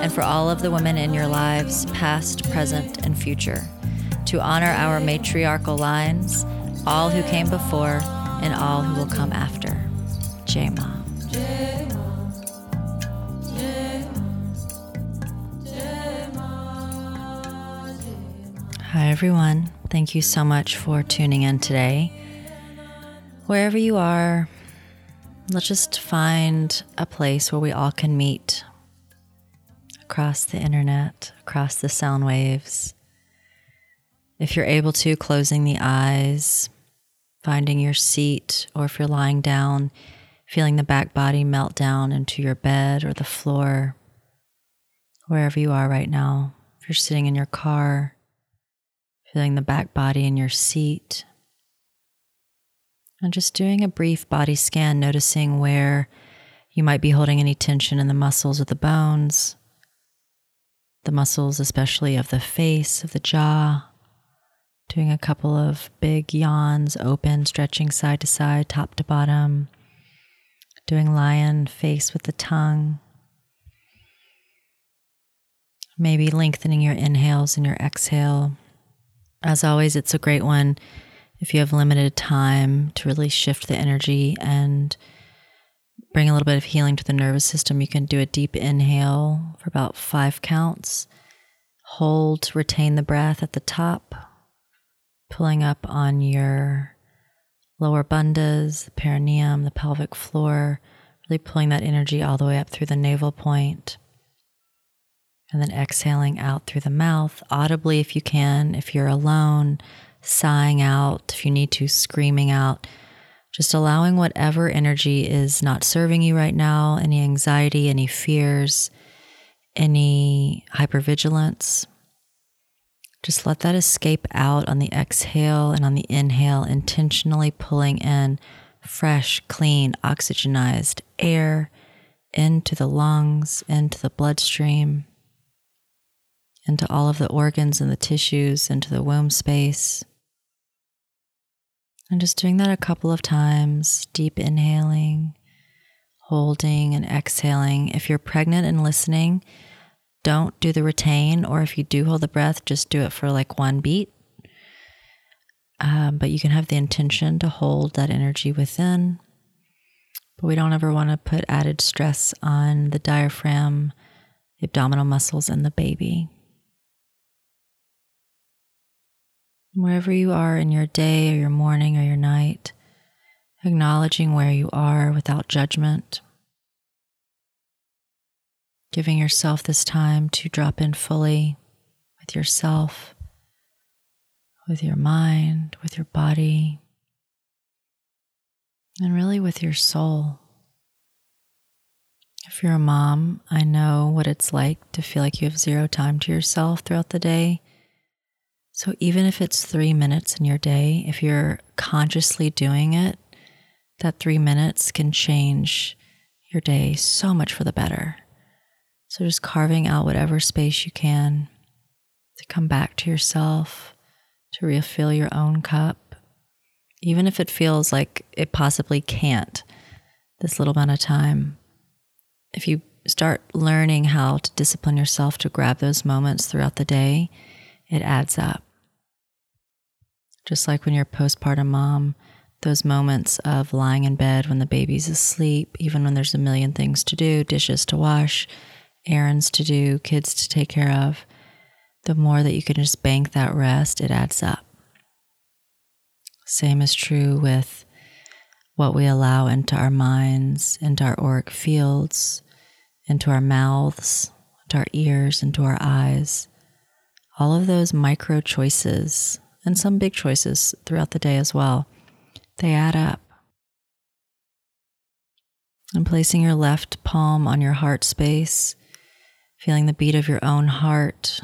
and for all of the women in your lives, past, present, and future. To honor our matriarchal lines, all who came before and all who will come after. Jema. Hi, everyone. Thank you so much for tuning in today. Wherever you are, let's just find a place where we all can meet across the internet, across the sound waves. If you're able to, closing the eyes, finding your seat, or if you're lying down, feeling the back body melt down into your bed or the floor, wherever you are right now. If you're sitting in your car, feeling the back body in your seat, and just doing a brief body scan, noticing where you might be holding any tension in the muscles or the bones, the muscles, especially of the face, of the jaw. Doing a couple of big yawns, open, stretching side to side, top to bottom. Doing lion face with the tongue. Maybe lengthening your inhales and your exhale. As always, it's a great one if you have limited time to really shift the energy and bring a little bit of healing to the nervous system. You can do a deep inhale for about five counts. Hold, retain the breath at the top, pulling up on your lower bandhas, the perineum, the pelvic floor, really pulling that energy all the way up through the navel point. And then exhaling out through the mouth, audibly if you can, if you're alone, sighing out, if you need to, screaming out. Just allowing whatever energy is not serving you right now, any anxiety, any fears, any hypervigilance. Just let that escape out on the exhale and on the inhale, intentionally pulling in fresh, clean, oxygenized air into the lungs, into the bloodstream, into all of the organs and the tissues, into the womb space. And just doing that a couple of times, deep inhaling, holding, and exhaling. If you're pregnant and listening, don't do the retain, or if you do hold the breath, just do it for like one beat. Um, but you can have the intention to hold that energy within. But we don't ever want to put added stress on the diaphragm, the abdominal muscles, and the baby. Wherever you are in your day or your morning or your night, acknowledging where you are without judgment. Giving yourself this time to drop in fully with yourself, with your mind, with your body, and really with your soul. If you're a mom, I know what it's like to feel like you have zero time to yourself throughout the day. So, even if it's three minutes in your day, if you're consciously doing it, that three minutes can change your day so much for the better. So, just carving out whatever space you can to come back to yourself, to refill your own cup, even if it feels like it possibly can't this little amount of time. If you start learning how to discipline yourself to grab those moments throughout the day, it adds up. Just like when you're a postpartum mom, those moments of lying in bed when the baby's asleep, even when there's a million things to do, dishes to wash, errands to do, kids to take care of, the more that you can just bank that rest, it adds up. Same is true with what we allow into our minds, into our auric fields, into our mouths, into our ears, into our eyes. All of those micro choices and some big choices throughout the day as well, they add up. And placing your left palm on your heart space feeling the beat of your own heart.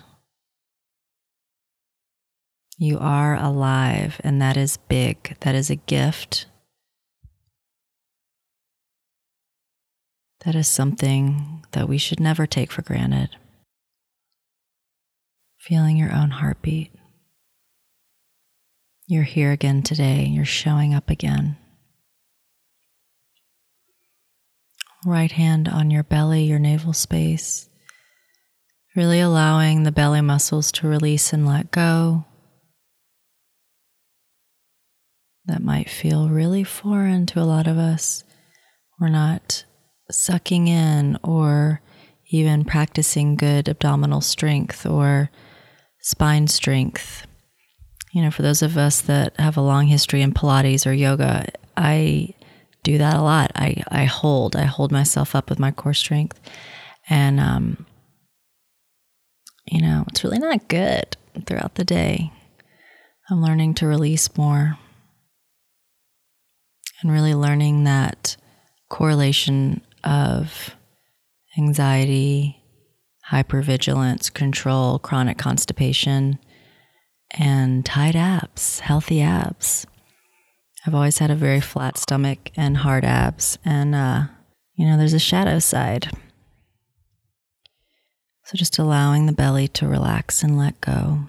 You are alive, and that is big. That is a gift. That is something that we should never take for granted. Feeling your own heartbeat. You're here again today. You're showing up again. Right hand on your belly, your navel space. Really allowing the belly muscles to release and let go. That might feel really foreign to a lot of us. We're not sucking in or even practicing good abdominal strength or spine strength you know, for those of us that have a long history in Pilates or yoga, I do that a lot. I, I hold, I hold myself up with my core strength. And, um, you know, it's really not good throughout the day. I'm learning to release more and really learning that correlation of anxiety, hypervigilance, control, chronic constipation and tight abs, healthy abs. I've always had a very flat stomach and hard abs, and uh, you know, there's a shadow side. So just allowing the belly to relax and let go.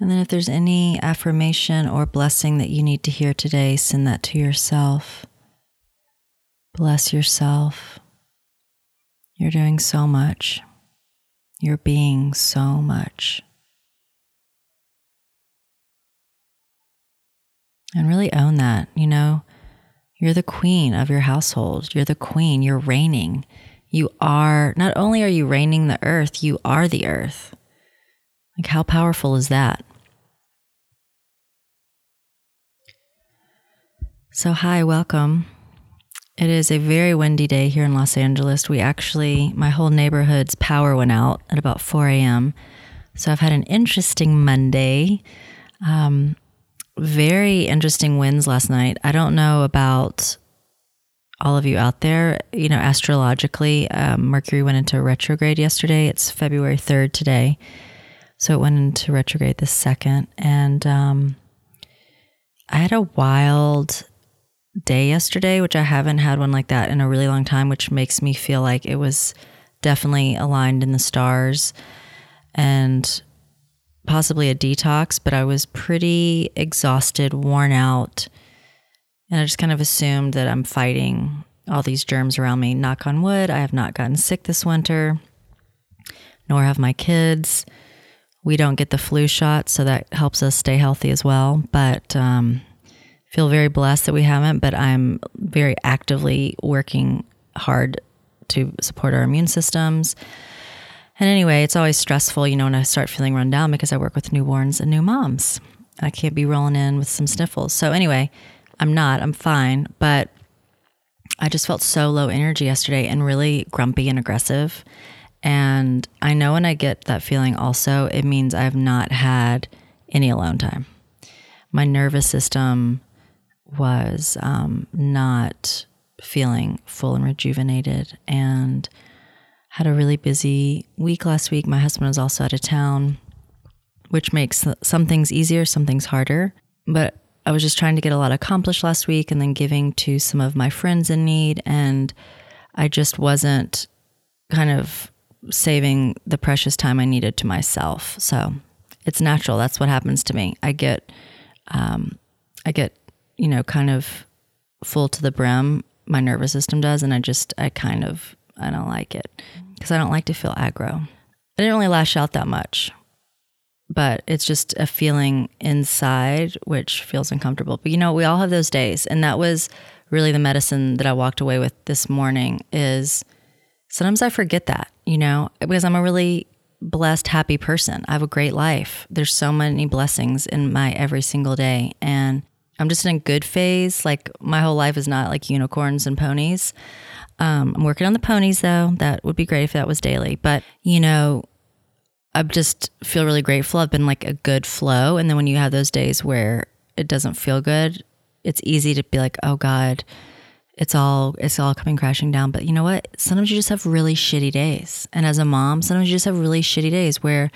And then, if there's any affirmation or blessing that you need to hear today, send that to yourself. Bless yourself. You're doing so much. You're being so much. And really own that. You know, you're the queen of your household. You're the queen. You're reigning. You are, not only are you reigning the earth, you are the earth. Like, how powerful is that? So, hi, welcome. It is a very windy day here in Los Angeles. We actually, my whole neighborhood's power went out at about 4 a.m. So I've had an interesting Monday. Um, very interesting winds last night. I don't know about all of you out there. You know, astrologically, um, Mercury went into retrograde yesterday. It's February 3rd today. So it went into retrograde the second. And um, I had a wild day yesterday, which I haven't had one like that in a really long time, which makes me feel like it was definitely aligned in the stars and possibly a detox, but I was pretty exhausted, worn out. And I just kind of assumed that I'm fighting all these germs around me. Knock on wood, I have not gotten sick this winter, nor have my kids. We don't get the flu shot, so that helps us stay healthy as well. But um, feel very blessed that we haven't, but I'm very actively working hard to support our immune systems. And anyway, it's always stressful, you know, when I start feeling run down because I work with newborns and new moms. I can't be rolling in with some sniffles. So anyway, I'm not, I'm fine, but I just felt so low energy yesterday and really grumpy and aggressive. And I know when I get that feeling also, it means I've not had any alone time. My nervous system was um, not feeling full and rejuvenated and had a really busy week last week. My husband was also out of town, which makes some things easier, some things harder. But I was just trying to get a lot accomplished last week and then giving to some of my friends in need. And I just wasn't kind of saving the precious time I needed to myself. So it's natural. That's what happens to me. I get, um, I get you know, kind of full to the brim. My nervous system does. And I just, I kind of, I don't like it because I don't like to feel aggro. I didn't really lash out that much, but it's just a feeling inside which feels uncomfortable. But you know, we all have those days. And that was really the medicine that I walked away with this morning is sometimes I forget that, you know, because I'm a really blessed, happy person. I have a great life. There's so many blessings in my every single day. And I'm just in a good phase. Like my whole life is not like unicorns and ponies. Um, I'm working on the ponies though. That would be great if that was daily. But you know, I just feel really grateful. I've been like a good flow. And then when you have those days where it doesn't feel good, it's easy to be like, oh God, it's all it's all coming crashing down. But you know what? Sometimes you just have really shitty days. And as a mom, sometimes you just have really shitty days where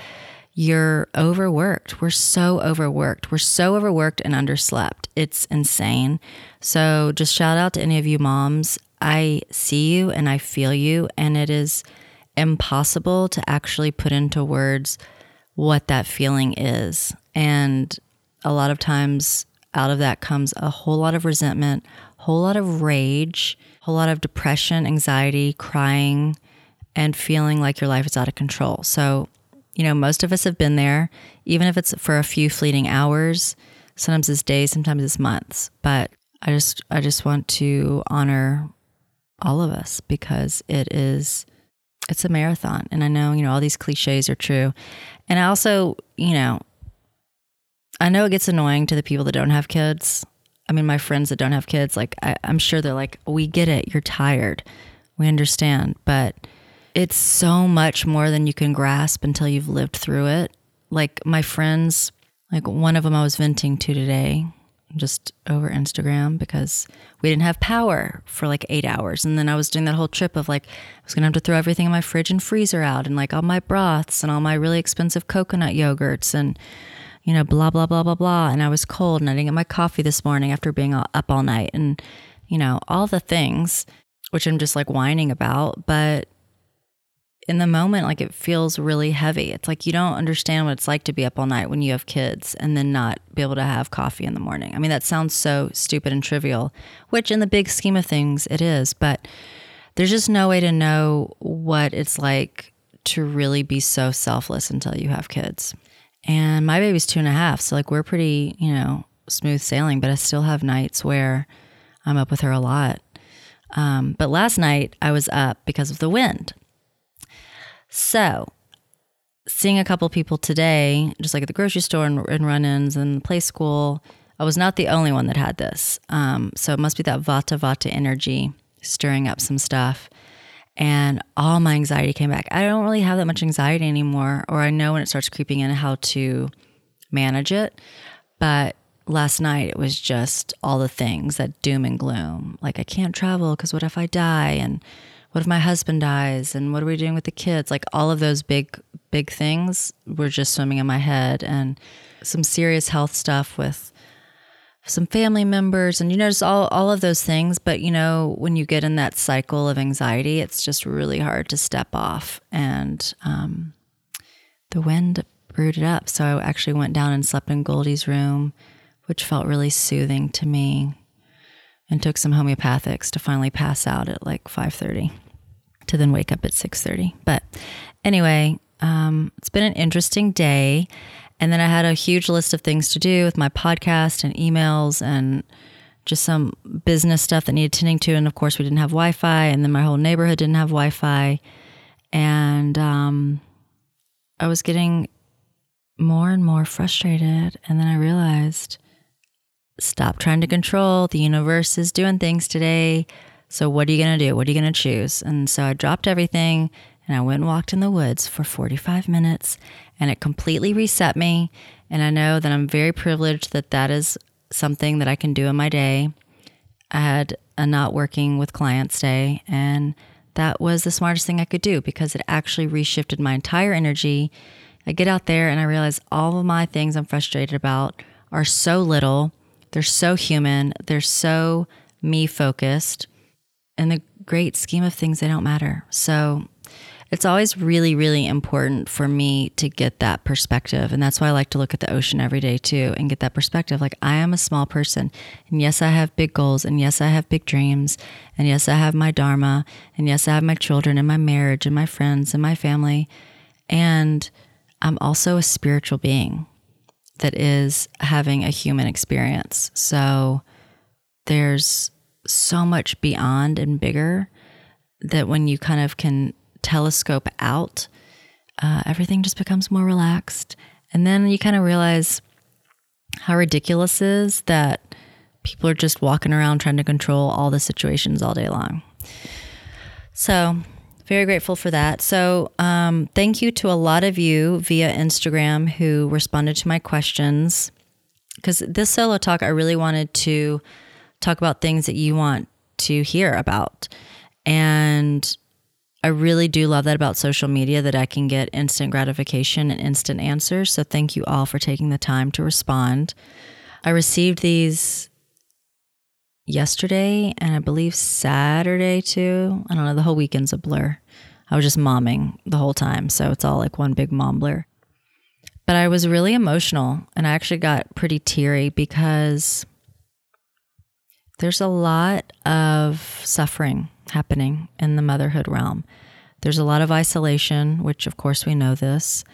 you're overworked. We're so overworked. We're so overworked and underslept. It's insane. So just shout out to any of you moms. I see you and I feel you, and it is impossible to actually put into words what that feeling is. And a lot of times out of that comes a whole lot of resentment, whole lot of rage, a whole lot of depression, anxiety, crying, and feeling like your life is out of control. So you know, most of us have been there, even if it's for a few fleeting hours. Sometimes it's days, sometimes it's months. But I just, I just want to honor all of us because it is, it's a marathon. And I know, you know, all these cliches are true. And I also, you know, I know it gets annoying to the people that don't have kids. I mean, my friends that don't have kids, like, I, I'm sure they're like, we get it. You're tired. We understand. But, it's so much more than you can grasp until you've lived through it. Like my friends, like one of them I was venting to today just over Instagram because we didn't have power for like eight hours. And then I was doing that whole trip of like, I was to have to throw everything in my fridge and freezer out and like all my broths and all my really expensive coconut yogurts and, you know, blah, blah, blah, blah, blah. And I was cold and I didn't get my coffee this morning after being up all night and, you know, all the things, which I'm just like whining about. But in the moment, like it feels really heavy. It's like you don't understand what it's like to be up all night when you have kids and then not be able to have coffee in the morning. I mean, that sounds so stupid and trivial, which in the big scheme of things it is, but there's just no way to know what it's like to really be so selfless until you have kids. And my baby's two and a half. So, like, we're pretty, you know, smooth sailing, but I still have nights where I'm up with her a lot. Um, but last night I was up because of the wind. So, seeing a couple people today, just like at the grocery store and, and run ins and play school, I was not the only one that had this. Um, so, it must be that Vata Vata energy stirring up some stuff. And all my anxiety came back. I don't really have that much anxiety anymore, or I know when it starts creeping in how to manage it. But last night it was just all the things that doom and gloom. Like, I can't travel because what if I die? And what if my husband dies? And what are we doing with the kids? Like all of those big big things were just swimming in my head. And some serious health stuff with some family members. And you know just all, all of those things. But you know when you get in that cycle of anxiety it's just really hard to step off. And um, the wind brewed it up. So i actually went down and slept in goldie's room which felt really soothing to me and took some homeopathics to finally pass out at like 5.30 to then wake up at 6.30 but anyway um, it's been an interesting day. And then i had a huge list of things to do with my podcast and emails and just some business stuff that needed tending to. And of course we didn't have wi-fi and then my whole neighborhood didn't have wi-fi. And um, i was getting more and more frustrated. And then i realized stop trying to control. The universe is doing things today so, what are you going to do? What are you going to choose? And so I dropped everything and I went and walked in the woods for 45 minutes and it completely reset me. And I know that I'm very privileged that that is something that I can do in my day. I had a not working with clients day and that was the smartest thing I could do because it actually reshifted my entire energy. I get out there and I realize all of my things I'm frustrated about are so little. They're so human. They're so me focused in the great scheme of things, they don't matter. So it's always really, really important for me to get that perspective. And that's why I like to look at the ocean every day too and get that perspective. Like, I am a small person. And yes, I have big goals. And yes, I have big dreams. And yes, I have my Dharma. And yes, I have my children and my marriage and my friends and my family. And I'm also a spiritual being that is having a human experience. So there's so much beyond and bigger that when you kind of can telescope out, uh, everything just becomes more relaxed. And then you kind of realize how ridiculous is that people are just walking around trying to control all the situations all day long. So, very grateful for that. So, um, thank you to a lot of you via Instagram who responded to my questions. Because this solo talk, I really wanted to talk about things that you want to hear about. And I really do love that about social media that I can get instant gratification and instant answers. So thank you all for taking the time to respond. I received these yesterday and I believe Saturday too. I don't know, the whole weekend's a blur. I was just momming the whole time. So it's all like one big mom blur. But I was really emotional and I actually got pretty teary because there's a lot of suffering happening in the motherhood realm. There's a lot of isolation, which of course we know this.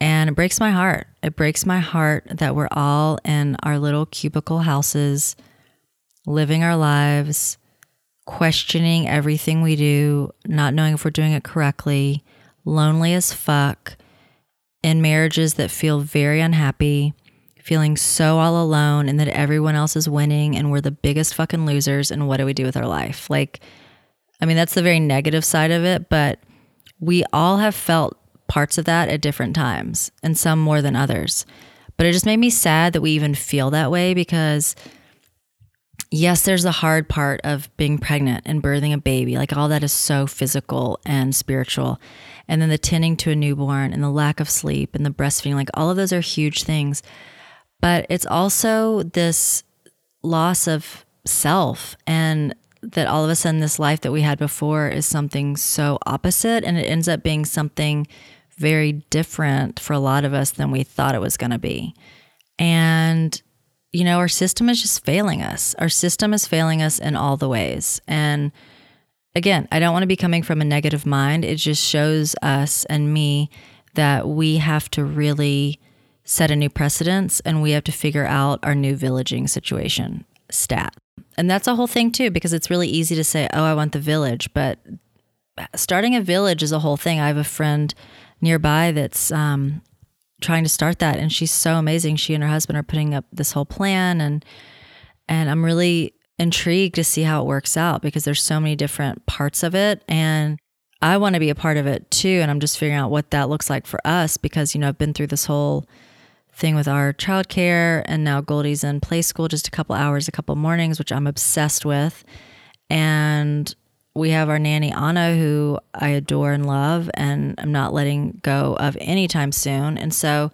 And it breaks my heart. It breaks my heart that we're all in our little cubicle houses, living our lives, questioning everything we do, not knowing if we're doing it correctly, lonely as fuck, in marriages that feel very unhappy, feeling so all alone, and that everyone else is winning and we're the biggest fucking losers. And what do we do with our life? Like, I mean, that's the very negative side of it, but we all have felt parts of that at different times and some more than others. But it just made me sad that we even feel that way because, yes, there's the hard part of being pregnant and birthing a baby. Like all that is so physical and spiritual. And then the tending to a newborn and the lack of sleep and the breastfeeding, like all of those are huge things. But it's also this loss of self and that all of a sudden this life that we had before is something so opposite and it ends up being something very different for a lot of us than we thought it was going to be. And you know, our system is just failing us. Our system is failing us in all the ways. And again, I don't want to be coming from a negative mind. It just shows us and me that we have to really set a new precedence and we have to figure out our new villaging situation stat. And that's a whole thing too, because it's really easy to say, oh, I want the village. But starting a village is a whole thing. I have a friend nearby that's um, trying to start that, and she's so amazing. She and her husband are putting up this whole plan, and and I'm really intrigued to see how it works out because there's so many different parts of it, and I want to be a part of it too. And I'm just figuring out what that looks like for us because you know I've been through this whole thing with our childcare, and now Goldie's in play school just a couple hours, a couple mornings, which I'm obsessed with. And we have our nanny Anna, who I adore and love, and I'm not letting go of anytime soon. And so,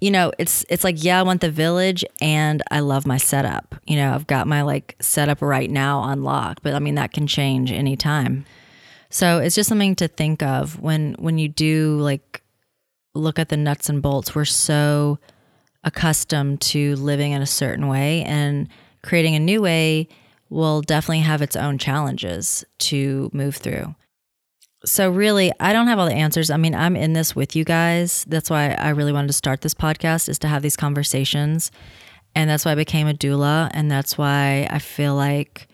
you know, it's it's like yeah, I want the village, and I love my setup. You know, I've got my like setup right now on lock, but I mean that can change anytime. So it's just something to think of when when you do like look at the nuts and bolts, we're so accustomed to living in a certain way and creating a new way will definitely have its own challenges to move through. So, really, I don't have all the answers. I mean, I'm in this with you guys. That's why I really wanted to start this podcast is to have these conversations. And that's why I became a doula. And that's why I feel like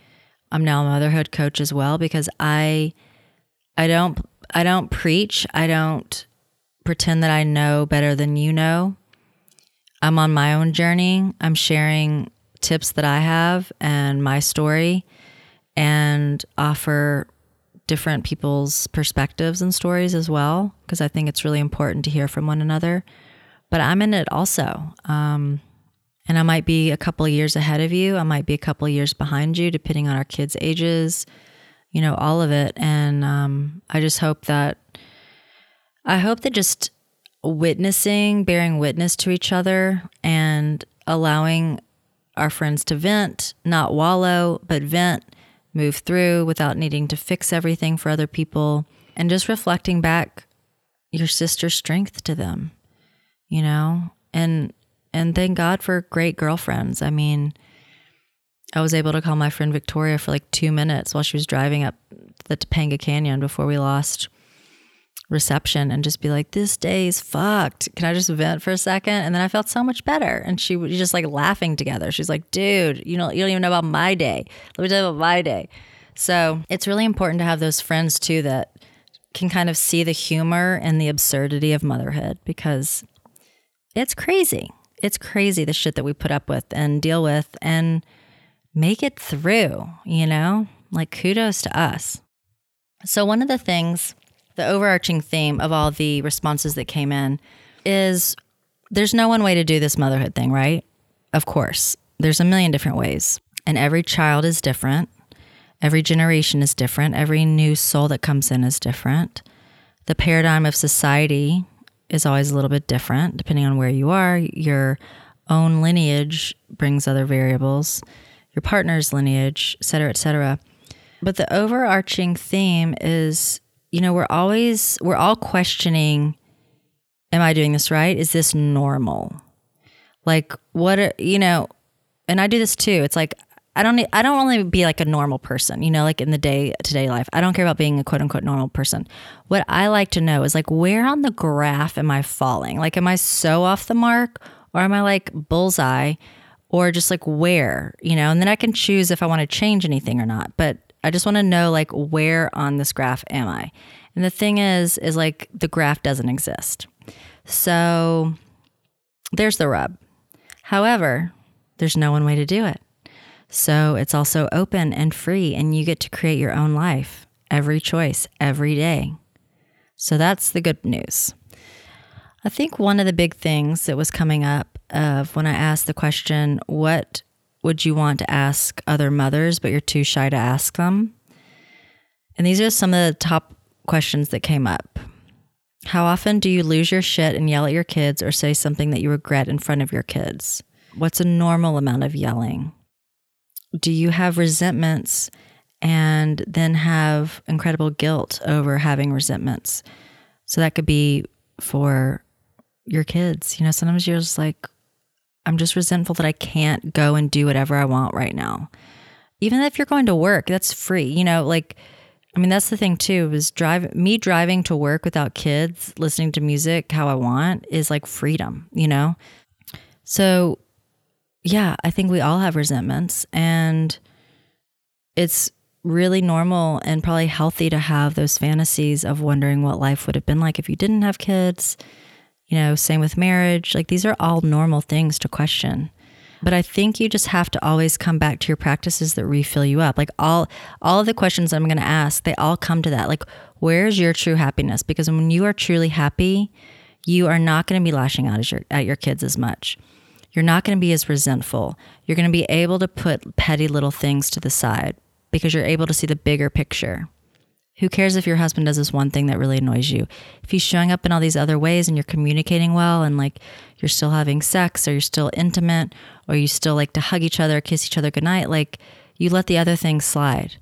I'm now a motherhood coach as well, because I, I don't, I don't preach. I don't pretend that I know better than you know. I'm on my own journey. I'm sharing tips that I have and my story and offer different people's perspectives and stories as well, because I think it's really important to hear from one another. But I'm in it also. Um, and I might be a couple years ahead of you. I might be a couple years behind you, depending on our kids' ages, you know, all of it. And um, I just hope that I hope that just witnessing, bearing witness to each other, and allowing our friends to vent, not wallow, but vent, move through without needing to fix everything for other people, and just reflecting back your sister's strength to them, you know, and and thank God for great girlfriends. I mean, I was able to call my friend Victoria for like two minutes while she was driving up the Topanga Canyon before we lost reception and just be like, this day's fucked. Can I just vent for a second? And then I felt so much better. And she was just like laughing together. She's like, dude, you know, you don't even know about my day. Let me tell you about my day. So it's really important to have those friends too that can kind of see the humor and the absurdity of motherhood because it's crazy. It's crazy the shit that we put up with and deal with and make it through, you know? Like kudos to us. So, one of the things the overarching theme of all the responses that came in is there's no one way to do this motherhood thing, right? Of course, there's a million different ways, and every child is different. Every generation is different. Every new soul that comes in is different. The paradigm of society is always a little bit different depending on where you are. Your own lineage brings other variables, your partner's lineage, et cetera, et cetera. But the overarching theme is, you know, we're always, we're all questioning, am I doing this right? Is this normal? Like, what, are, you know, and I do this too. It's like, I don't I don't want to be like a normal person, you know, like in the day to day life. I don't care about being a quote unquote normal person. What I like to know is like where on the graph am I falling? Like am I so off the mark or am I like bullseye or just like where, you know? And then I can choose if I want to change anything or not. But I just want to know like where on this graph am I? And the thing is is like the graph doesn't exist. So there's the rub. However, there's no one way to do it. So it's also open and free, and you get to create your own life every choice, every day. So that's the good news. I think one of the big things that was coming up of when I asked the question, what would you want to ask other mothers, but you're too shy to ask them? And these are some of the top questions that came up. How often do you lose your shit and yell at your kids or say something that you regret in front of your kids? What's a normal amount of yelling? do you have resentments and then have incredible guilt over having resentments? So that could be for your kids. You know, sometimes you're just like, I'm just resentful that I can't go and do whatever I want right now. Even if you're going to work, that's free. You know, like, I mean, that's the thing too, is drive me driving to work without kids, listening to music how I want is like freedom, you know? So yeah, I think we all have resentments and it's really normal and probably healthy to have those fantasies of wondering what life would have been like if you didn't have kids. You know, same with marriage. Like these are all normal things to question. But I think you just have to always come back to your practices that refill you up. Like all all of the questions I'm going to ask, they all come to that. Like where's your true happiness? Because when you are truly happy, you are not going to be lashing out at your at your kids as much. You're not going to be as resentful. You're going to be able to put petty little things to the side because you're able to see the bigger picture. Who cares if your husband does this one thing that really annoys you? If he's showing up in all these other ways and you're communicating well and like you're still having sex or you're still intimate or you still like to hug each other, kiss each other goodnight, like you let the other things slide.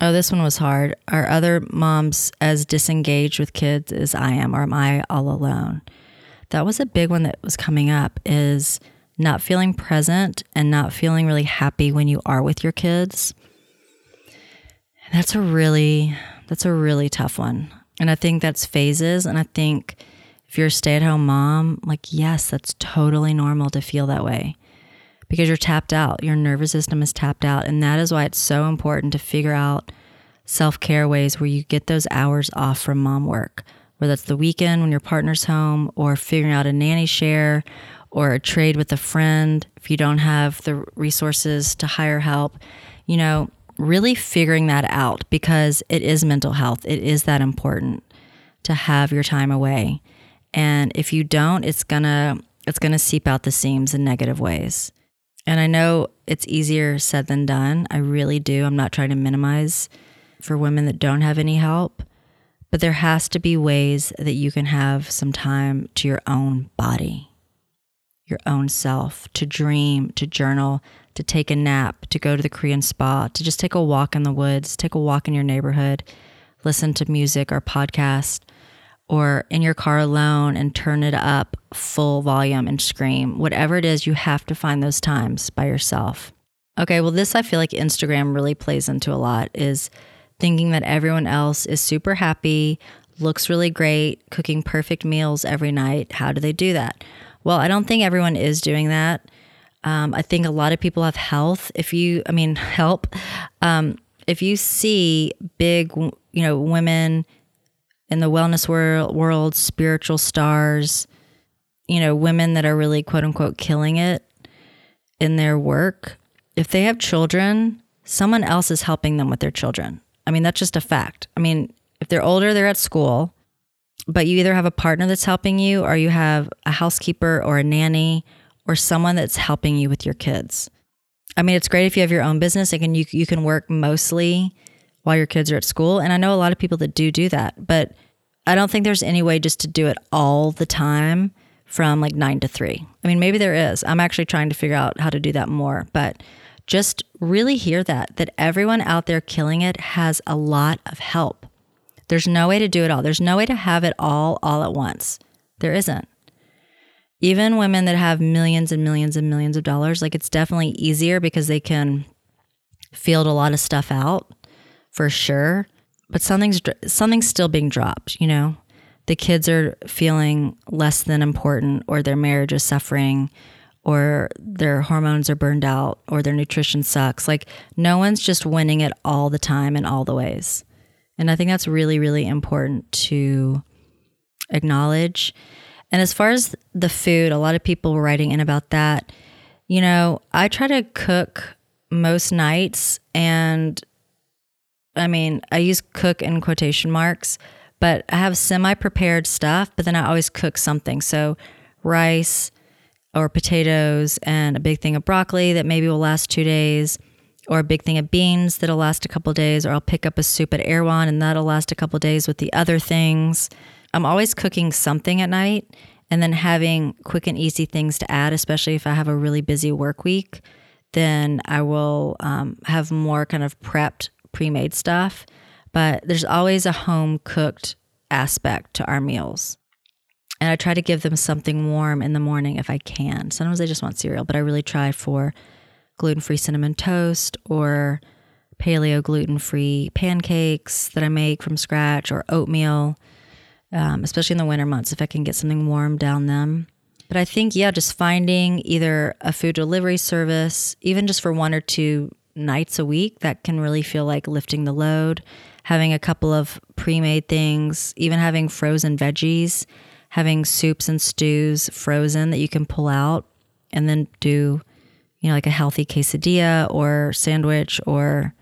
Oh, this one was hard. Are other moms as disengaged with kids as I am, or am I all alone? that was a big one that was coming up is not feeling present and not feeling really happy when you are with your kids. That's a really that's a really tough one. And I think that's phases and I think if you're a stay-at-home mom, like yes, that's totally normal to feel that way. Because you're tapped out. Your nervous system is tapped out and that is why it's so important to figure out self-care ways where you get those hours off from mom work whether that's the weekend when your partner's home or figuring out a nanny share or a trade with a friend if you don't have the resources to hire help, you know, really figuring that out because it is mental health. It is that important to have your time away. And if you don't, it's to it's to seep out the seams in negative ways. And I know it's easier said than done. I really do. I'm not trying to minimize for women that don't have any help. But there has to be ways that you can have some time to your own body, your own self, to dream, to journal, to take a nap, to go to the Korean spa, to just take a walk in the woods, take a walk in your neighborhood, listen to music or podcast, or in your car alone and turn it up full volume and scream. Whatever it is, you have to find those times by yourself. Okay, well, this I feel like Instagram really plays into a lot is thinking that everyone else is super happy, looks really great, cooking perfect meals every night. How do they do that? Well, I don't think everyone is doing that. Um, I think a lot of people have health. If you, I mean, help. Um, if you see big, you know, women in the wellness world, world, spiritual stars, you know, women that are really quote unquote killing it in their work, if they have children, someone else is helping them with their children. I mean, that's just a fact. I mean, if they're older, they're at school, but you either have a partner that's helping you or you have a housekeeper or a nanny or someone that's helping you with your kids. I mean, it's great if you have your own business and you you can work mostly while your kids are at school. And I know a lot of people that do do that, but I don't think there's any way just to do it all the time from like nine to three. I mean, maybe there is. I'm actually trying to figure out how to do that more, but just really hear that, that everyone out there killing it has a lot of help. There's no way to do it all. There's no way to have it all all at once. There isn't. Even women that have millions and millions and millions of dollars, like it's definitely easier because they can field a lot of stuff out for sure. But something's something's still being dropped, you know. The kids are feeling less than important or their marriage is suffering or their hormones are burned out or their nutrition sucks. Like no one's just winning it all the time in all the ways. And I think that's really, really important to acknowledge. And as far as the food, a lot of people were writing in about that. You know, I try to cook most nights and I mean, I use cook in quotation marks, but I have semi prepared stuff, but then I always cook something. So rice, or potatoes and a big thing of broccoli that maybe will last two days, or a big thing of beans that'll last a couple days, or I'll pick up a soup at Erewhon and that'll last a couple days with the other things. I'm always cooking something at night and then having quick and easy things to add, especially if I have a really busy work week. Then I will um, have more kind of prepped, pre made stuff. But there's always a home cooked aspect to our meals. And I try to give them something warm in the morning if I can. Sometimes they just want cereal, but I really try for gluten free cinnamon toast or paleo gluten free pancakes that I make from scratch or oatmeal, um, especially in the winter months if I can get something warm down them. But I think, yeah, just finding either a food delivery service, even just for one or two nights a week, that can really feel like lifting the load. Having a couple of pre made things, even having frozen veggies having soups and stews frozen that you can pull out and then do, you know, like a healthy quesadilla or sandwich or,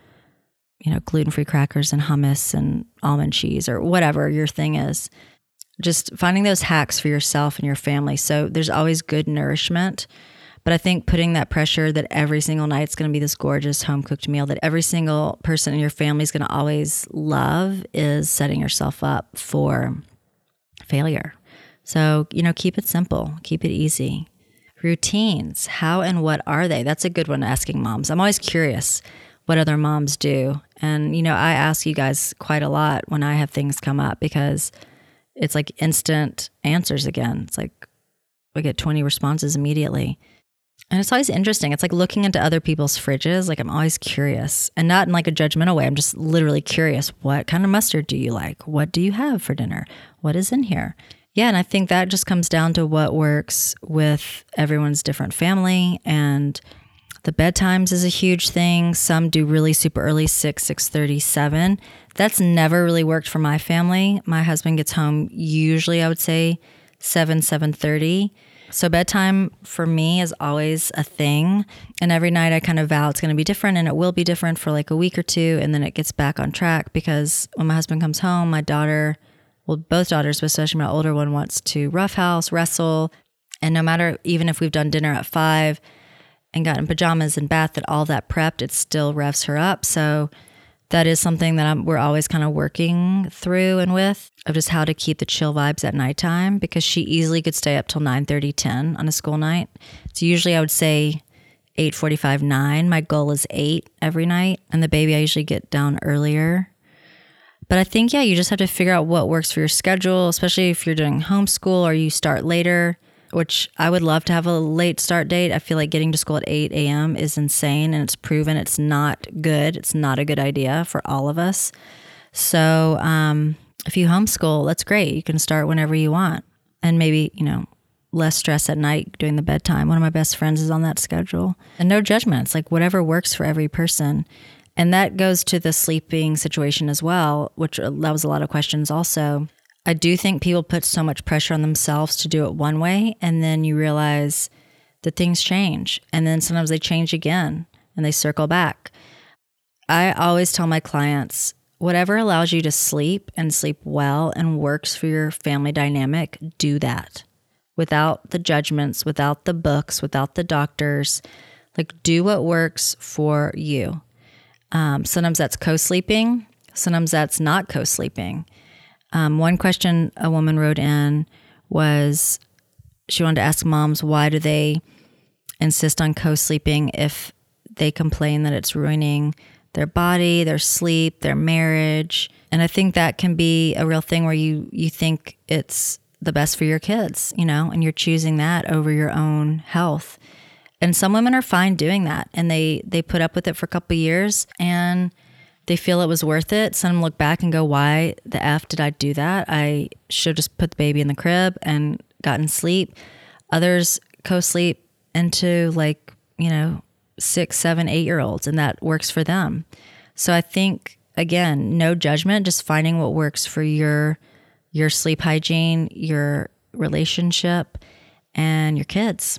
you know, gluten free crackers and hummus and almond cheese or whatever your thing is. Just finding those hacks for yourself and your family. So there's always good nourishment. But I think putting that pressure that every single night is going to be this gorgeous home cooked meal that every single person in your family is going to always love is setting yourself up for failure. So, you know, keep it simple, keep it easy. Routines, how and what are they? That's a good one asking moms. I'm always curious what other moms do. And, you know, I ask you guys quite a lot when I have things come up because it's like instant answers again. It's like we get 20 responses immediately. And it's always interesting. It's like looking into other people's fridges. Like I'm always curious and not in like a judgmental way. I'm just literally curious. What kind of mustard do you like? What do you have for dinner? What is in here? Yeah, and I think that just comes down to what works with everyone's different family and the bedtimes is a huge thing. Some do really super early, 6, 6:30, 7. That's never really worked for my family. My husband gets home usually I would say 7, 7:30. So bedtime for me is always a thing. And every night I kind of vow it's going to be different and it will be different for like a week or two and then it gets back on track because when my husband comes home, my daughter well, both daughters, but especially my older one, wants to roughhouse, wrestle. And no matter, even if we've done dinner at five and gotten pajamas and bath and all that prepped, it still revs her up. So that is something that I'm, we're always kind of working through and with of just how to keep the chill vibes at nighttime because she easily could stay up till 9 30, 10 on a school night. So usually I would say 8 45, 9. My goal is 8 every night. And the baby, I usually get down earlier but I think, yeah, you just have to figure out what works for your schedule, especially if you're doing homeschool or you start later, which I would love to have a late start date. I feel like getting to school at 8 a.m. is insane and it's proven it's not good. It's not a good idea for all of us. So, um, if you homeschool, that's great. You can start whenever you want and maybe, you know, less stress at night doing the bedtime. One of my best friends is on that schedule. And no judgments, like whatever works for every person. And that goes to the sleeping situation as well, which uh, that was a lot of questions also. I do think people put so much pressure on themselves to do it one way, and then you realize that things change. And then sometimes they change again and they circle back. I always tell my clients whatever allows you to sleep and sleep well and works for your family dynamic, do that without the judgments, without the books, without the doctors. Like, do what works for you. Um, sometimes that's co sleeping, sometimes that's not co sleeping. Um, one question a woman wrote in was she wanted to ask moms why do they insist on co sleeping if they complain that it's ruining their body, their sleep, their marriage. And I think that can be a real thing where you you think it's the best for your kids, you know, and you're choosing that over your own health. And some women are fine doing that and they they put up with it for a couple years and they feel it was worth it. Some look back and go, "Why the f did I do that? I should have just put the baby in the crib and gotten sleep." Others co-sleep into like you know six, seven, eight year olds, and that works for them. So I think again, no judgment, just finding what works for your your sleep hygiene, your relationship, and your kids.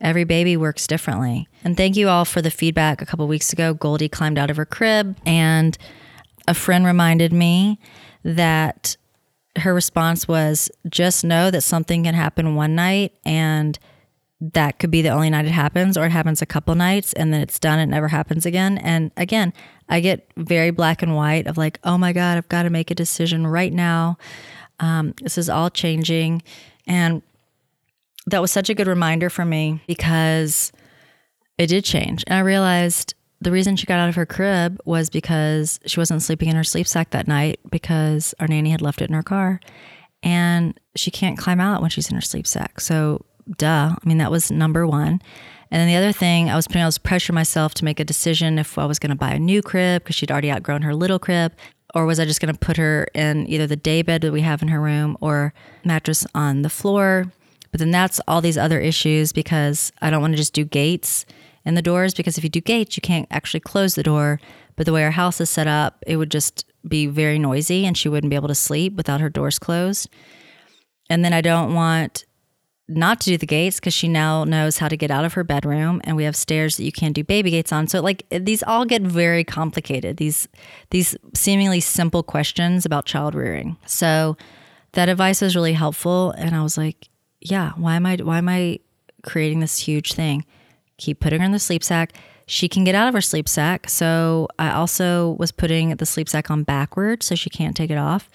Every baby works differently. And thank you all for the feedback. A couple weeks ago, Goldie climbed out of her crib, and a friend reminded me that her response was just know that something can happen one night and that could be the only night it happens, or it happens a couple nights and then it's done. It never happens again. And again, I get very black and white of like, oh my God, I've got to make a decision right now. Um, this is all changing. And that was such a good reminder for me because it did change. And I realized the reason she got out of her crib was because she wasn't sleeping in her sleep sack that night because our nanny had left it in her car. And she can't climb out when she's in her sleep sack. So duh. I mean, that was number one. And then the other thing, I was putting I was pressure myself to make a decision if I was going to buy a new crib because she'd already outgrown her little crib, or was I just going to put her in either the day bed that we have in her room or mattress on the floor. But then that's all these other issues because I don't want to just do gates in the doors because if you do gates, you can't actually close the door. But the way our house is set up, it would just be very noisy and she wouldn't be able to sleep without her doors closed. And then I don't want not to do the gates because she now knows how to get out of her bedroom and we have stairs that you can't do baby gates on so like eh, these all get very complicated these these seemingly simple questions about child rearing so that advice was really helpful and i was like yeah why am i why am i creating this huge thing keep putting her in the sleep sack she can get out of her sleep sack so i also was putting the sleep sack on backwards so she can't take it off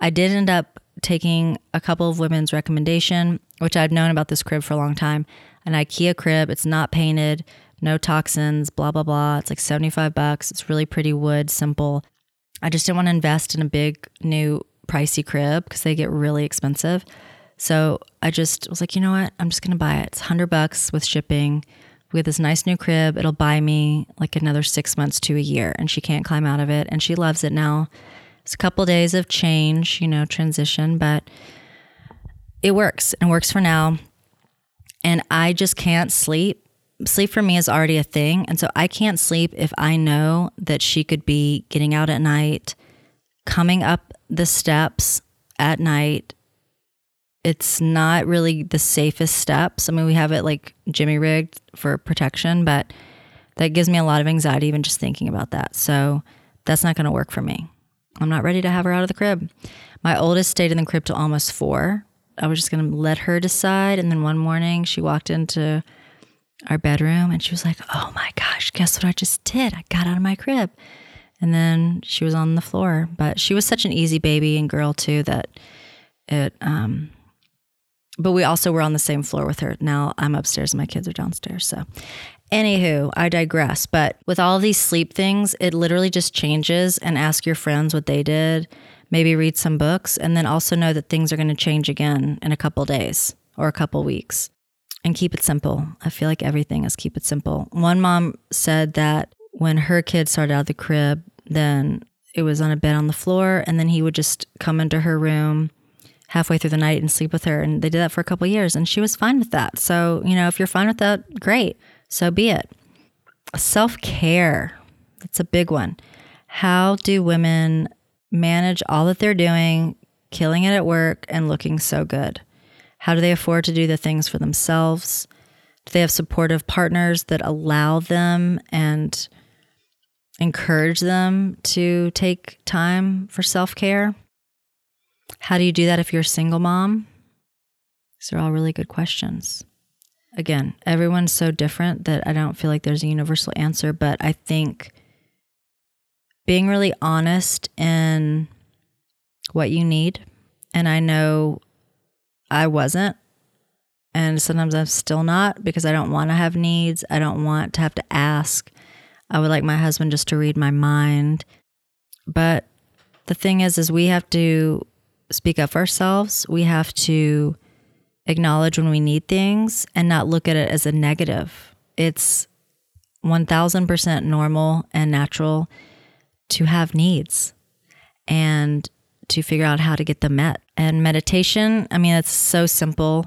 i did end up taking a couple of women's recommendation, which I've known about this crib for a long time, an IKEA crib. It's not painted, no toxins, blah blah blah. It's like 75 bucks. It's really pretty wood, simple. I just didn't want to invest in a big new pricey crib because they get really expensive. So I just was like, you know what? I'm just going to buy it. It's 100 bucks with shipping. We have this nice new crib. It'll buy me like another 6 months to a year and she can't climb out of it and she loves it now. It's a couple days of change, you know, transition, but it works and works for now. And I just can't sleep. Sleep for me is already a thing. And so I can't sleep if I know that she could be getting out at night, coming up the steps at night. It's not really the safest steps. I mean, we have it like jimmy rigged for protection, but that gives me a lot of anxiety even just thinking about that. So that's not going to work for me. I'm not ready to have her out of the crib. My oldest stayed in the crib till almost four. I was just going to let her decide. And then one morning she walked into our bedroom and she was like, Oh my gosh, guess what I just did? I got out of my crib. And then she was on the floor. But she was such an easy baby and girl, too, that it, um, but we also were on the same floor with her. Now I'm upstairs and my kids are downstairs. So Anywho, I digress. But with all these sleep things, it literally just changes and ask your friends what they did. Maybe read some books and then also know that things are going to change again in a couple days or a couple weeks. And keep it simple. I feel like everything is keep it simple. One mom said that when her kid started out of the crib, then it was on a bed on the floor, and then he would just come into her room halfway through the night and sleep with her. And they did that for a couple years, and she was fine with that. So, you know, if you're fine with that, great so be it. Self care, that's a big one. How do women manage all that they're doing, killing it at work, and looking so good? How do they afford to do the things for themselves? Do they have supportive partners that allow them and encourage them to take time for self care? How do you do that if you're a single mom? These are all really good questions. again, everyone's so different that I don't feel like there's a universal answer, but I think being really honest in what you need. And I know I wasn't. And sometimes I'm still not because I don't want to have needs. I don't want to have to ask. I would like my husband just to read my mind. But the thing is, is we have to speak up for ourselves. We have to acknowledge when we need things and not look at it as a negative. It's 1000% normal and natural to have needs and to figure out how to get them met. And meditation, I mean, it's so simple,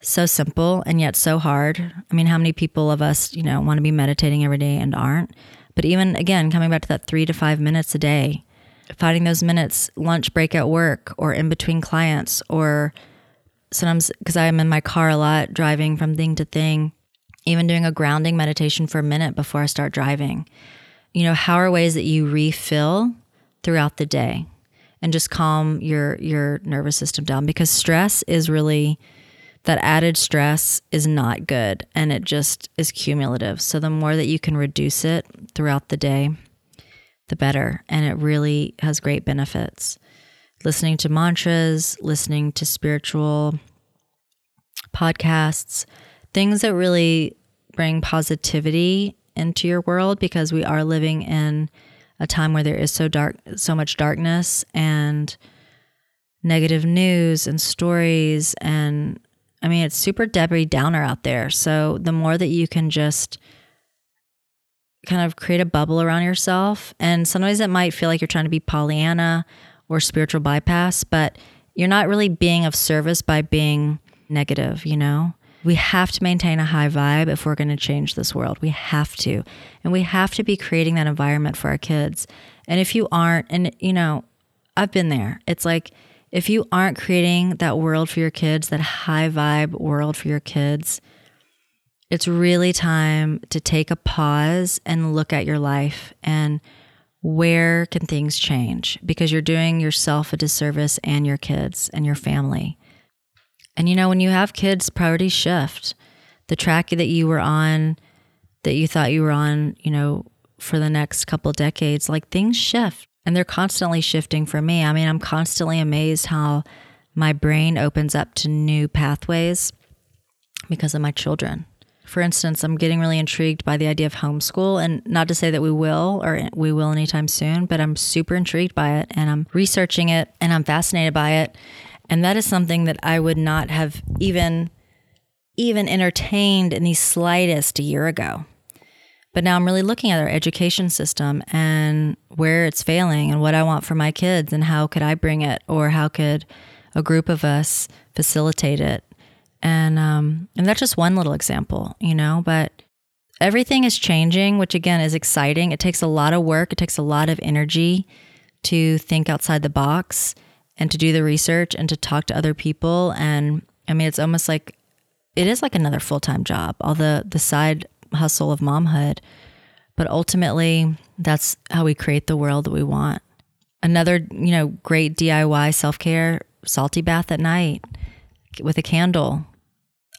so simple, and yet so hard. I mean, how many people of us, you know, want to be meditating every day and aren't? But even again, coming back to that three to five minutes a day, finding those minutes, lunch break at work or in between clients, or sometimes because I'm in my car a lot, driving from thing to thing, even doing a grounding meditation for a minute before I start driving. You know, how are ways that you refill throughout the day? and just calm your your nervous system down because stress is really that added stress is not good and it just is cumulative. So the more that you can reduce it throughout the day, the better. And it really has great benefits. Listening to mantras, listening to spiritual podcasts, things that really bring positivity into your world because we are living in a time where there is so dark so much darkness and negative news and stories and I mean it's super Debbie Downer out there. So the more that you can just kind of create a bubble around yourself and sometimes it might feel like you're trying to be Pollyanna or spiritual bypass, but you're not really being of service by being negative, you know? We have to maintain a high vibe if we're going to change this world. We have to. And we have to be creating that environment for our kids. And if you aren't, and you know, I've been there, it's like if you aren't creating that world for your kids, that high vibe world for your kids, it's really time to take a pause and look at your life and where can things change because you're doing yourself a disservice and your kids and your family. And you know, when you have kids, priorities shift. The track that you were on, that you thought you were on, you know, for the next couple decades, like things shift and they're constantly shifting for me. I mean, I'm constantly amazed how my brain opens up to new pathways because of my children. For instance, I'm getting really intrigued by the idea of homeschool, and not to say that we will or we will anytime soon, but I'm super intrigued by it and I'm researching it and I'm fascinated by it. And that is something that I would not have even even entertained in the slightest a year ago. But now I'm really looking at our education system and where it's failing and what I want for my kids and how could I bring it or how could a group of us facilitate it. And um, and that's just one little example, you know, but everything is changing, which again is exciting. It takes a lot of work, it takes a lot of energy to think outside the box and to do the research and to talk to other people. And I mean, it's almost like it is like another full time job, all the, the side hustle of momhood. But ultimately, that's how we create the world that we want. Another, you know, great DIY self care salty bath at night with a candle,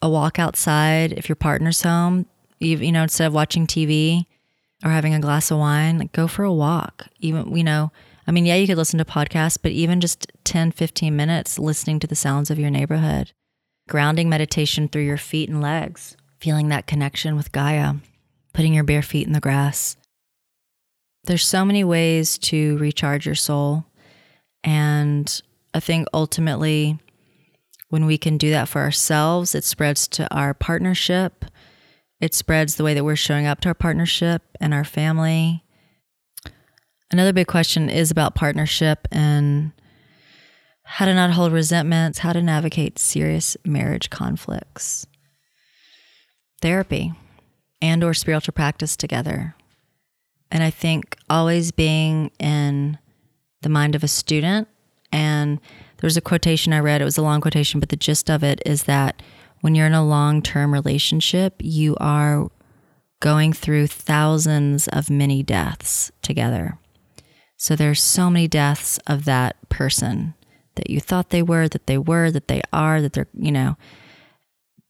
a walk outside if your partner's home, you, you know, instead of watching TV or having a glass of wine, like go for a walk. Even, you know, I mean, yeah, you could listen to podcasts, but even just 10, 15 minutes listening to the sounds of your neighborhood, grounding meditation through your feet and legs, feeling that connection with Gaia, putting your bare feet in the grass. There's so many ways to recharge your soul. And I think ultimately, when we can do that for ourselves, it spreads to our partnership. It spreads the way that we're showing up to our partnership and our family Another big question is about partnership and how to not hold resentments, how to navigate serious marriage conflicts. Therapy and or spiritual practice together. And I think always being in the mind of a student and there was a quotation I read, it was a long quotation, but the gist of it is that when you're in a long-term relationship, you are going through thousands of mini deaths together. So there's so many deaths of that person that you thought they were, that they were, that they are, that they're, you know,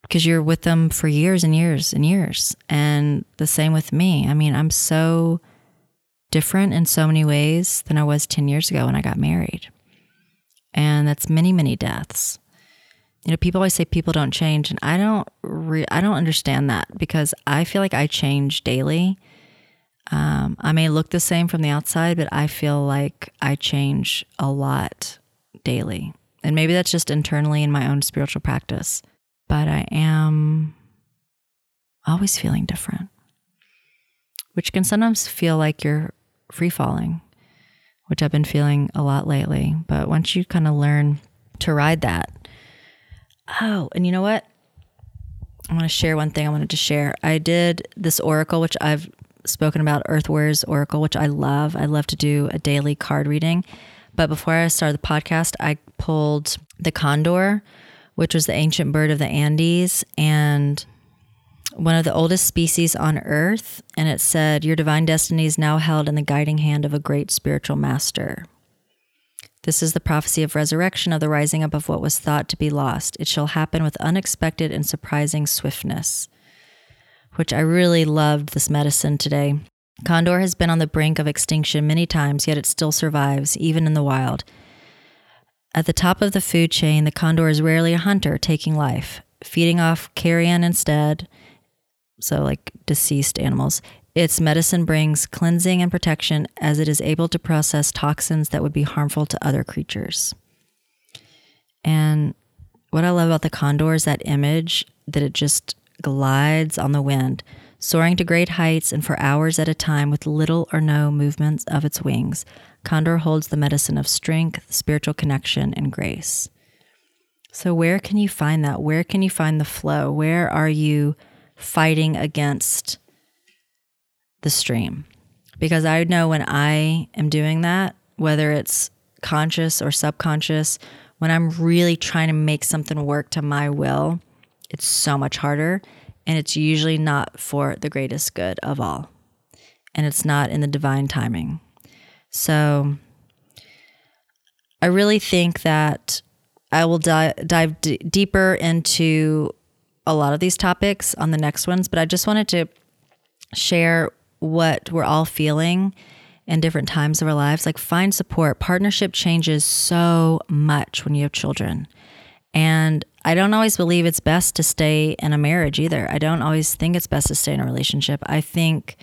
because you're with them for years and years and years. And the same with me. I mean, I'm so different in so many ways than I was 10 years ago when I got married. And that's many, many deaths. You know, people always say people don't change, and I don't re- I don't understand that because I feel like I change daily. Um, I may look the same from the outside, but I feel like I change a lot daily. And maybe that's just internally in my own spiritual practice but I am always feeling different, which can sometimes feel like you're free falling, which I've been feeling a lot lately. But once you kind of learn to ride that, oh, and you know what? I want to share one thing I wanted to share. I did this oracle, which I've spoken about, Earth Warriors Oracle, which I love. I love to do a daily card reading. But before I started the podcast, I pulled the condor which was the ancient bird of the Andes and one of the oldest species on earth. And it said, Your divine destiny is now held in the guiding hand of a great spiritual master. This is the prophecy of resurrection, of the rising up of what was thought to be lost. It shall happen with unexpected and surprising swiftness. Which I really loved this medicine today. Condor has been on the brink of extinction many times, yet it still survives, even in the wild. At the top of the food chain, the condor is rarely a hunter taking life, feeding off carrion instead, so like deceased animals. Its medicine brings cleansing and protection as it is able to process toxins that would be harmful to other creatures. And what I love about the condor is that image that it just glides on the wind, soaring to great heights and for hours at a time with little or no movements of its wings, Condor holds the medicine of strength, spiritual connection, and grace. So, where can you find that? Where can you find the flow? Where are you fighting against the stream? Because I know when I am doing that, whether it's conscious or subconscious, when I'm really trying to make something work to my will, it's so much harder. And it's usually not for the greatest good of all. And it's not in the divine timing. So I really think that I will di- dive d- deeper into a lot of these topics on the next ones, but I just wanted to share what we're all feeling in different times of our lives. Like, find support. Partnership changes so much when you have children. And I don't always believe it's best to stay in a marriage either. I don't always think it's best to stay in a relationship. I think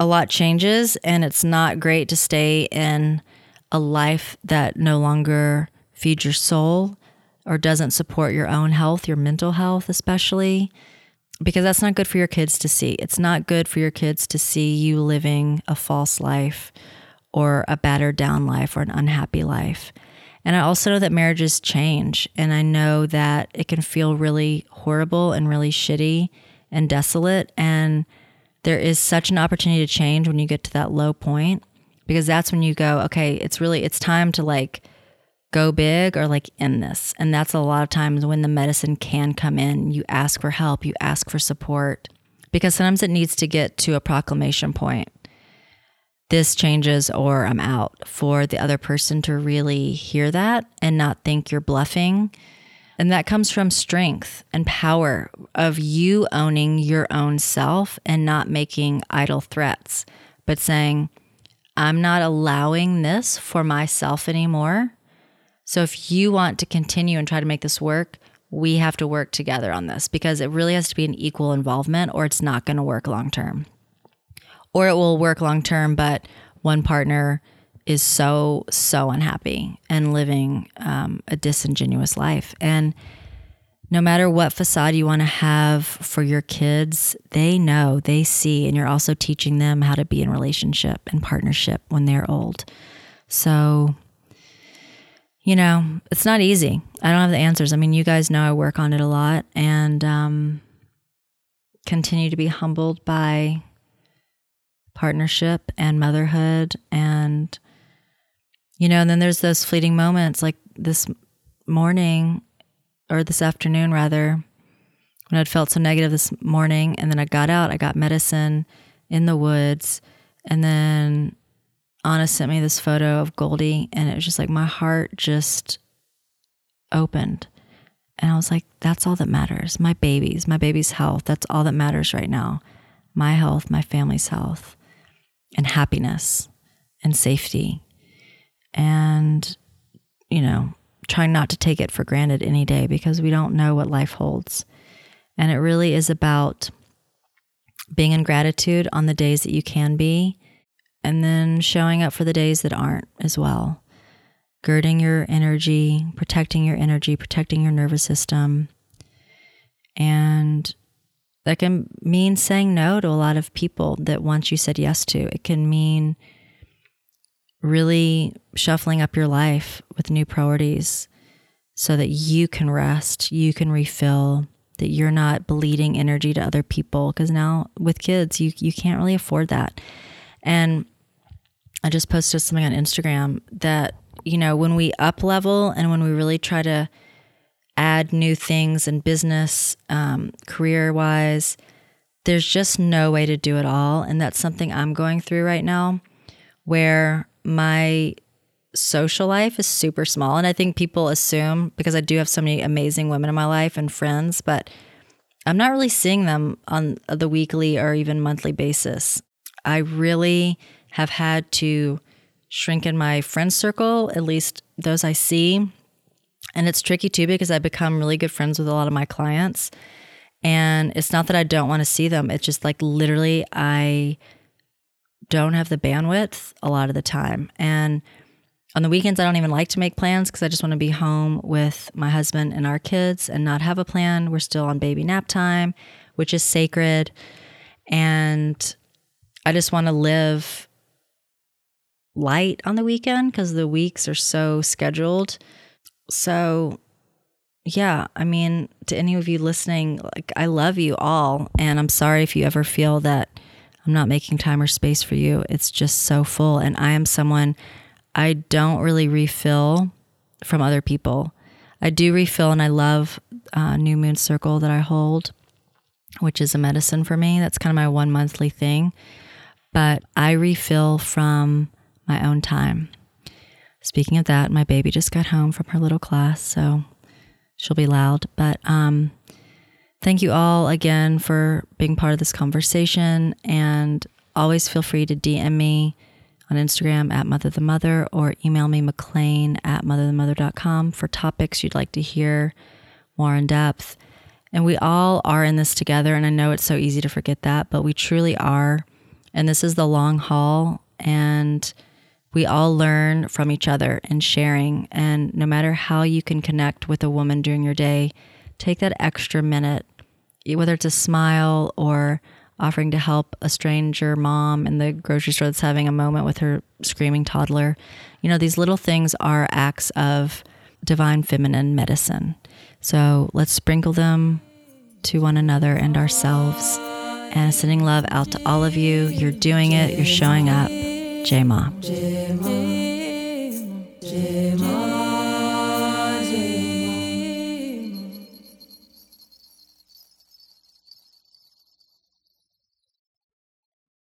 a lot changes and it's not great to stay in a life that no longer feeds your soul or doesn't support your own health, your mental health, especially, because that's not good for your kids to see. It's not good for your kids to see you living a false life or a battered down life or an unhappy life. And I also know that marriages change. And I know that it can feel really horrible and really shitty and desolate. And there is such an opportunity to change when you get to that low point because that's when you go, okay, it's really it's time to like go big or like end this. And that's a lot of times when the medicine can come in. You ask for help, you ask for support because sometimes it needs to get to a proclamation point. This changes or I'm out for the other person to really hear that and not think you're bluffing and that comes from strength and power of you owning your own self and not making idle threats, but saying, I'm not allowing this for myself anymore. So if you want to continue and try to make this work, we have to work together on this because it really has to be an equal involvement or it's not going to work long term. Or it will work long term, but one partner is so so unhappy and living um, a disingenuous life and no matter what facade you want to have for your kids they know they see and you're also teaching them how to be in relationship and partnership when they're old so you know it's not easy i don't have the answers i mean you guys know i work on it a lot and um, continue to be humbled by partnership and motherhood and you know, and then there's those fleeting moments like this morning or this afternoon, rather, when I'd felt so negative this morning. And then I got out, I got medicine in the woods. And then Anna sent me this photo of Goldie, and it was just like my heart just opened. And I was like, that's all that matters. My babies, my baby's health, that's all that matters right now. My health, my family's health, and happiness and safety. And, you know, trying not to take it for granted any day because we don't know what life holds. And it really is about being in gratitude on the days that you can be, and then showing up for the days that aren't as well. Girding your energy, protecting your energy, protecting your nervous system. And that can mean saying no to a lot of people that once you said yes to. It can mean really shuffling up your life with new priorities so that you can rest, you can refill, that you're not bleeding energy to other people because now with kids you you can't really afford that. And I just posted something on Instagram that you know when we up level and when we really try to add new things in business, um, career wise, there's just no way to do it all, and that's something I'm going through right now, where my social life is super small. And I think people assume because I do have so many amazing women in my life and friends, but I'm not really seeing them on the weekly or even monthly basis. I really have had to shrink in my friend circle, at least those I see. And it's tricky too because I become really good friends with a lot of my clients. And it's not that I don't want to see them, it's just like literally, I don't have the bandwidth a lot of the time. And on the weekends, I don't even like to make plans because I just want to be home with my husband and our kids and not have a plan. We're still on baby nap time, which is sacred. And I just want to live light on the weekend because the weeks are so scheduled. So, yeah, I mean, to any of you listening, like, I love you all. And I'm sorry if you ever feel that I'm not making time or space for you. It's just so full. And I am someone I don't really refill from other people. I do refill, and I love uh, New Moon Circle that I hold, which is a medicine for me. That's kind of my one monthly thing. But I refill from my own time. Speaking of that, my baby just got home from her little class, so she'll be loud. But um, thank you all again for being part of this conversation, and always feel free to DM me on Instagram at Mother the Mother or email me McLean at motherthemother.com for topics you'd like to hear more in depth. And we all are in this together. And I know it's so easy to forget that, but we truly are. And this is the long haul. And we all learn from each other and sharing. And no matter how you can connect with a woman during your day, take that extra minute, whether it's a smile or offering to help a stranger mom in the grocery store that's having a moment with her screaming toddler. You know, these little things are acts of divine feminine medicine. So let's sprinkle them to one another and ourselves. And sending love out to all of you. You're doing it, you're showing up. J-Ma. J-Ma. J-Ma.